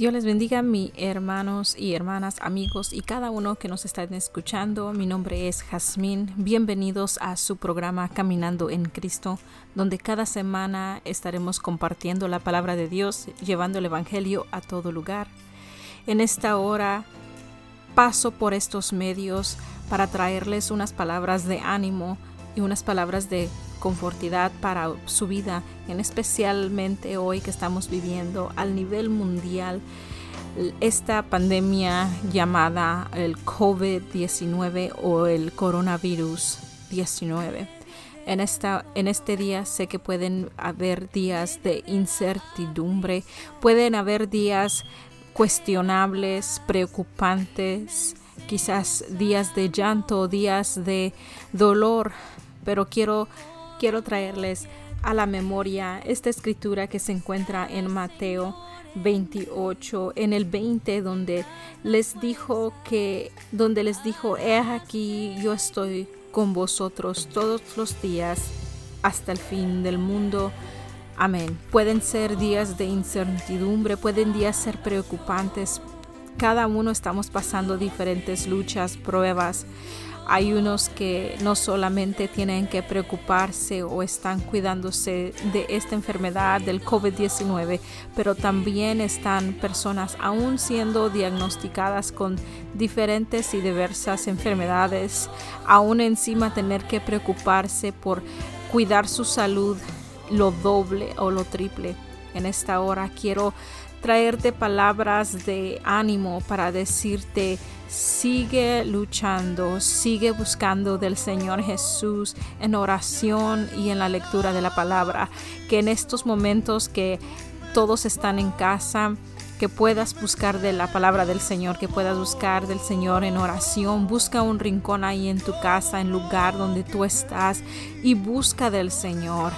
Dios les bendiga, mis hermanos y hermanas, amigos y cada uno que nos está escuchando. Mi nombre es Jazmín. Bienvenidos a su programa Caminando en Cristo, donde cada semana estaremos compartiendo la palabra de Dios, llevando el Evangelio a todo lugar. En esta hora paso por estos medios para traerles unas palabras de ánimo y unas palabras de confortidad para su vida, en especialmente hoy que estamos viviendo al nivel mundial esta pandemia llamada el COVID-19 o el coronavirus 19. En, esta, en este día sé que pueden haber días de incertidumbre, pueden haber días cuestionables, preocupantes, quizás días de llanto, días de dolor, pero quiero quiero traerles a la memoria esta escritura que se encuentra en Mateo 28 en el 20 donde les dijo que donde les dijo he aquí yo estoy con vosotros todos los días hasta el fin del mundo amén. Pueden ser días de incertidumbre pueden días ser preocupantes. Cada uno estamos pasando diferentes luchas pruebas hay unos que no solamente tienen que preocuparse o están cuidándose de esta enfermedad del COVID-19, pero también están personas aún siendo diagnosticadas con diferentes y diversas enfermedades, aún encima tener que preocuparse por cuidar su salud lo doble o lo triple. En esta hora quiero traerte palabras de ánimo para decirte sigue luchando, sigue buscando del Señor Jesús en oración y en la lectura de la palabra, que en estos momentos que todos están en casa, que puedas buscar de la palabra del Señor, que puedas buscar del Señor en oración. Busca un rincón ahí en tu casa, en lugar donde tú estás y busca del Señor.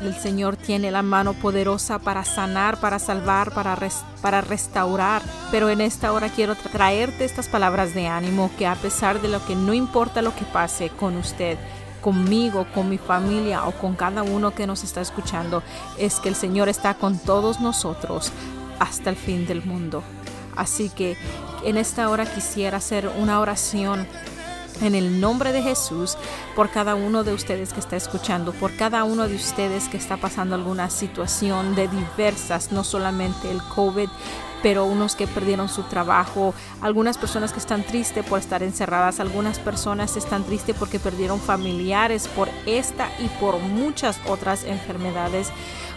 El Señor tiene la mano poderosa para sanar, para salvar, para, para restaurar. Pero en esta hora quiero traerte estas palabras de ánimo que a pesar de lo que no importa lo que pase con usted, conmigo, con mi familia o con cada uno que nos está escuchando, es que el Señor está con todos nosotros hasta el fin del mundo. Así que en esta hora quisiera hacer una oración en el nombre de Jesús por cada uno de ustedes que está escuchando, por cada uno de ustedes que está pasando alguna situación de diversas, no solamente el COVID, pero unos que perdieron su trabajo, algunas personas que están tristes por estar encerradas, algunas personas están tristes porque perdieron familiares por esta y por muchas otras enfermedades,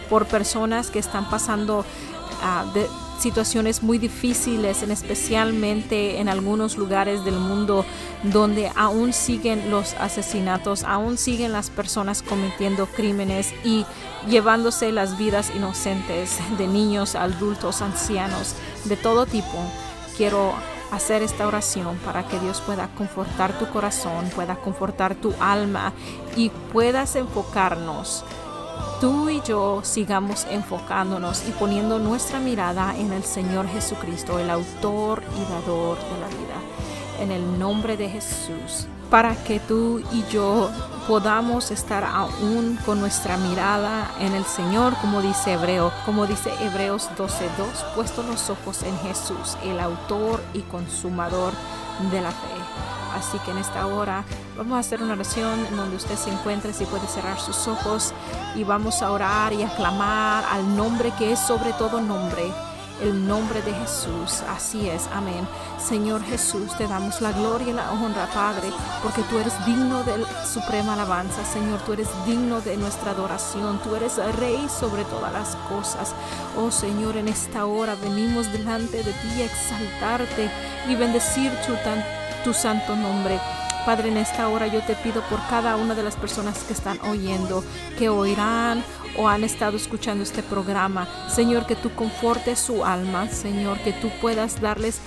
por personas que están pasando uh, de situaciones muy difíciles, en especialmente en algunos lugares del mundo donde aún siguen los asesinatos, aún siguen las personas cometiendo crímenes y llevándose las vidas inocentes de niños, adultos, ancianos, de todo tipo. Quiero hacer esta oración para que Dios pueda confortar tu corazón, pueda confortar tu alma y puedas enfocarnos tú y yo sigamos enfocándonos y poniendo nuestra mirada en el Señor Jesucristo, el autor y dador de la vida, en el nombre de Jesús, para que tú y yo podamos estar aún con nuestra mirada en el Señor, como dice Hebreo, como dice Hebreos 12:2, puesto los ojos en Jesús, el autor y consumador de la fe. Así que en esta hora vamos a hacer una oración en donde usted se encuentre, si puede cerrar sus ojos y vamos a orar y aclamar al nombre que es sobre todo nombre el nombre de Jesús. Así es, amén. Señor Jesús, te damos la gloria y la honra, Padre, porque tú eres digno de suprema alabanza. Señor, tú eres digno de nuestra adoración. Tú eres Rey sobre todas las cosas. Oh Señor, en esta hora venimos delante de ti a exaltarte y bendecir tu santo nombre. Padre, en esta hora yo te pido por cada una de las personas que están oyendo, que oirán o han estado escuchando este programa. Señor, que tú confortes su alma, Señor, que tú puedas darles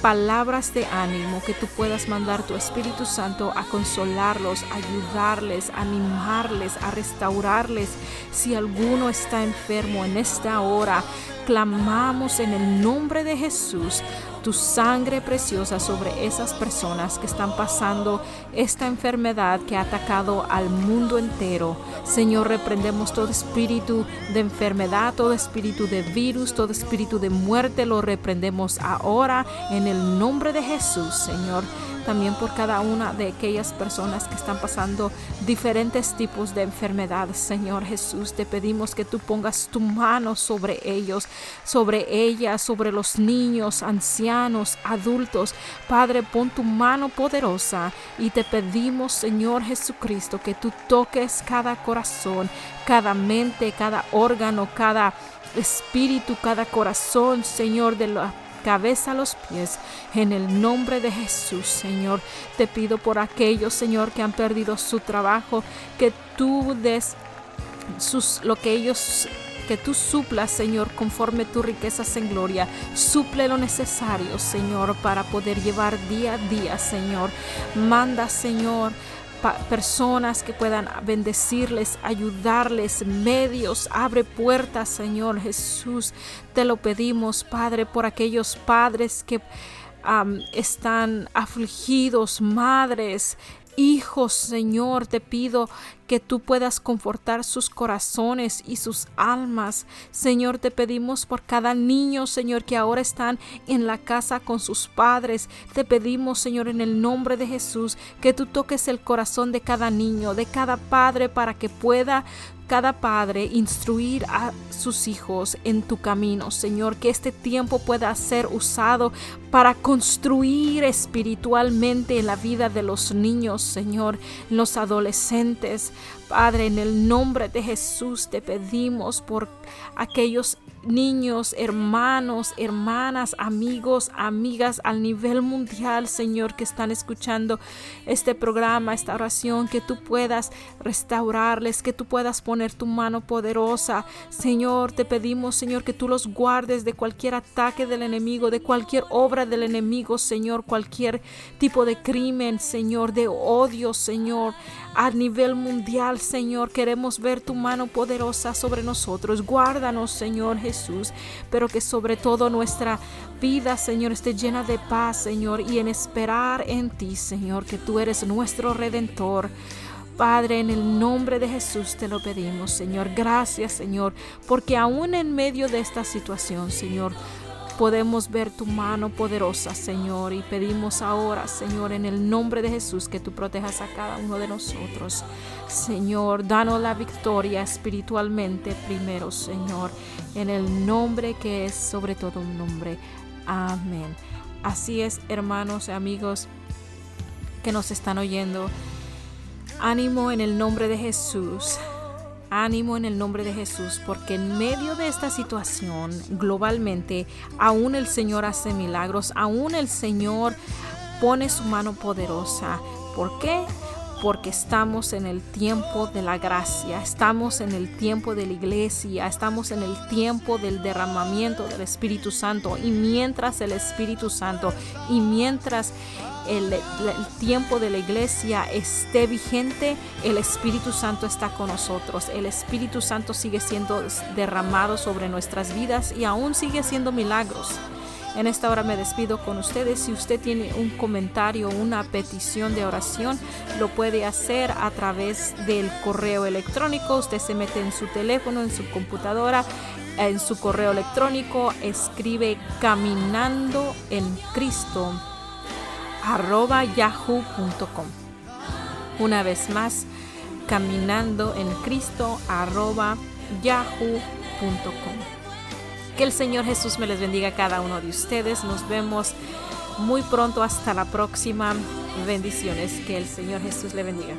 palabras de ánimo, que tú puedas mandar tu Espíritu Santo a consolarlos, ayudarles, animarles, a restaurarles. Si alguno está enfermo en esta hora, clamamos en el nombre de Jesús tu sangre preciosa sobre esas personas que están pasando esta enfermedad que ha atacado al mundo entero. Señor, reprendemos todo espíritu de enfermedad, todo espíritu de virus, todo espíritu de muerte, lo reprendemos ahora en el nombre de Jesús, Señor también por cada una de aquellas personas que están pasando diferentes tipos de enfermedades. Señor Jesús, te pedimos que tú pongas tu mano sobre ellos, sobre ellas, sobre los niños, ancianos, adultos. Padre, pon tu mano poderosa y te pedimos, Señor Jesucristo, que tú toques cada corazón, cada mente, cada órgano, cada espíritu, cada corazón, Señor, de la cabeza a los pies. En el nombre de Jesús, Señor, te pido por aquellos, Señor, que han perdido su trabajo, que tú des sus, lo que ellos que tú suplas, Señor, conforme tus riquezas en gloria. Suple lo necesario, Señor, para poder llevar día a día, Señor. Manda, Señor, personas que puedan bendecirles, ayudarles, medios, abre puertas, Señor Jesús. Te lo pedimos, Padre, por aquellos padres que están afligidos, madres, hijos, Señor, te pido que tú puedas confortar sus corazones y sus almas. Señor, te pedimos por cada niño, Señor, que ahora están en la casa con sus padres. Te pedimos, Señor, en el nombre de Jesús, que tú toques el corazón de cada niño, de cada padre, para que pueda cada padre instruir a sus hijos en tu camino, Señor, que este tiempo pueda ser usado para construir espiritualmente la vida de los niños, Señor, los adolescentes. Padre, en el nombre de Jesús te pedimos por aquellos niños, hermanos, hermanas, amigos, amigas al nivel mundial, Señor, que están escuchando este programa, esta oración, que tú puedas restaurarles, que tú puedas poner tu mano poderosa. Señor, te pedimos, Señor, que tú los guardes de cualquier ataque del enemigo, de cualquier obra del enemigo, Señor, cualquier tipo de crimen, Señor, de odio, Señor, a nivel mundial, Señor. Queremos ver tu mano poderosa sobre nosotros. Guárdanos, Señor pero que sobre todo nuestra vida, Señor, esté llena de paz, Señor, y en esperar en ti, Señor, que tú eres nuestro redentor. Padre, en el nombre de Jesús te lo pedimos, Señor. Gracias, Señor, porque aún en medio de esta situación, Señor, podemos ver tu mano poderosa, Señor, y pedimos ahora, Señor, en el nombre de Jesús, que tú protejas a cada uno de nosotros. Señor, danos la victoria espiritualmente primero, Señor, en el nombre que es sobre todo un nombre. Amén. Así es, hermanos y amigos que nos están oyendo. Ánimo en el nombre de Jesús. Ánimo en el nombre de Jesús, porque en medio de esta situación globalmente, aún el Señor hace milagros, aún el Señor pone su mano poderosa. ¿Por qué? Porque estamos en el tiempo de la gracia, estamos en el tiempo de la iglesia, estamos en el tiempo del derramamiento del Espíritu Santo y mientras el Espíritu Santo y mientras el, tiempo de la iglesia esté vigente, el Espíritu Santo está con nosotros. El Espíritu Santo sigue siendo derramado sobre nuestras vidas y aún sigue haciendo milagros. En esta hora me despido con ustedes. Si usted tiene un comentario, una petición de oración, lo puede hacer a través del correo electrónico. Usted se mete en su teléfono, en su computadora, en su correo electrónico, escribe caminando en Cristo arroba yahoo.com. Una vez más, caminando en Cristo arroba yahoo.com. Que el Señor Jesús me les bendiga a cada uno de ustedes. Nos vemos muy pronto. Hasta la próxima. Bendiciones. Que el Señor Jesús le bendiga.